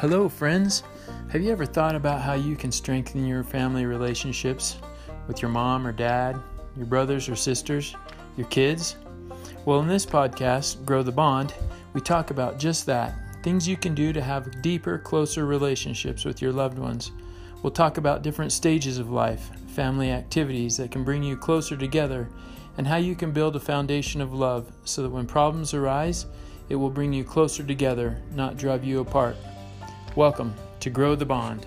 Hello, friends. Have you ever thought about how you can strengthen your family relationships with your mom or dad, your brothers or sisters, your kids? Well, in this podcast, Grow the Bond, we talk about just that things you can do to have deeper, closer relationships with your loved ones. We'll talk about different stages of life, family activities that can bring you closer together, and how you can build a foundation of love so that when problems arise, it will bring you closer together, not drive you apart. Welcome to Grow the Bond.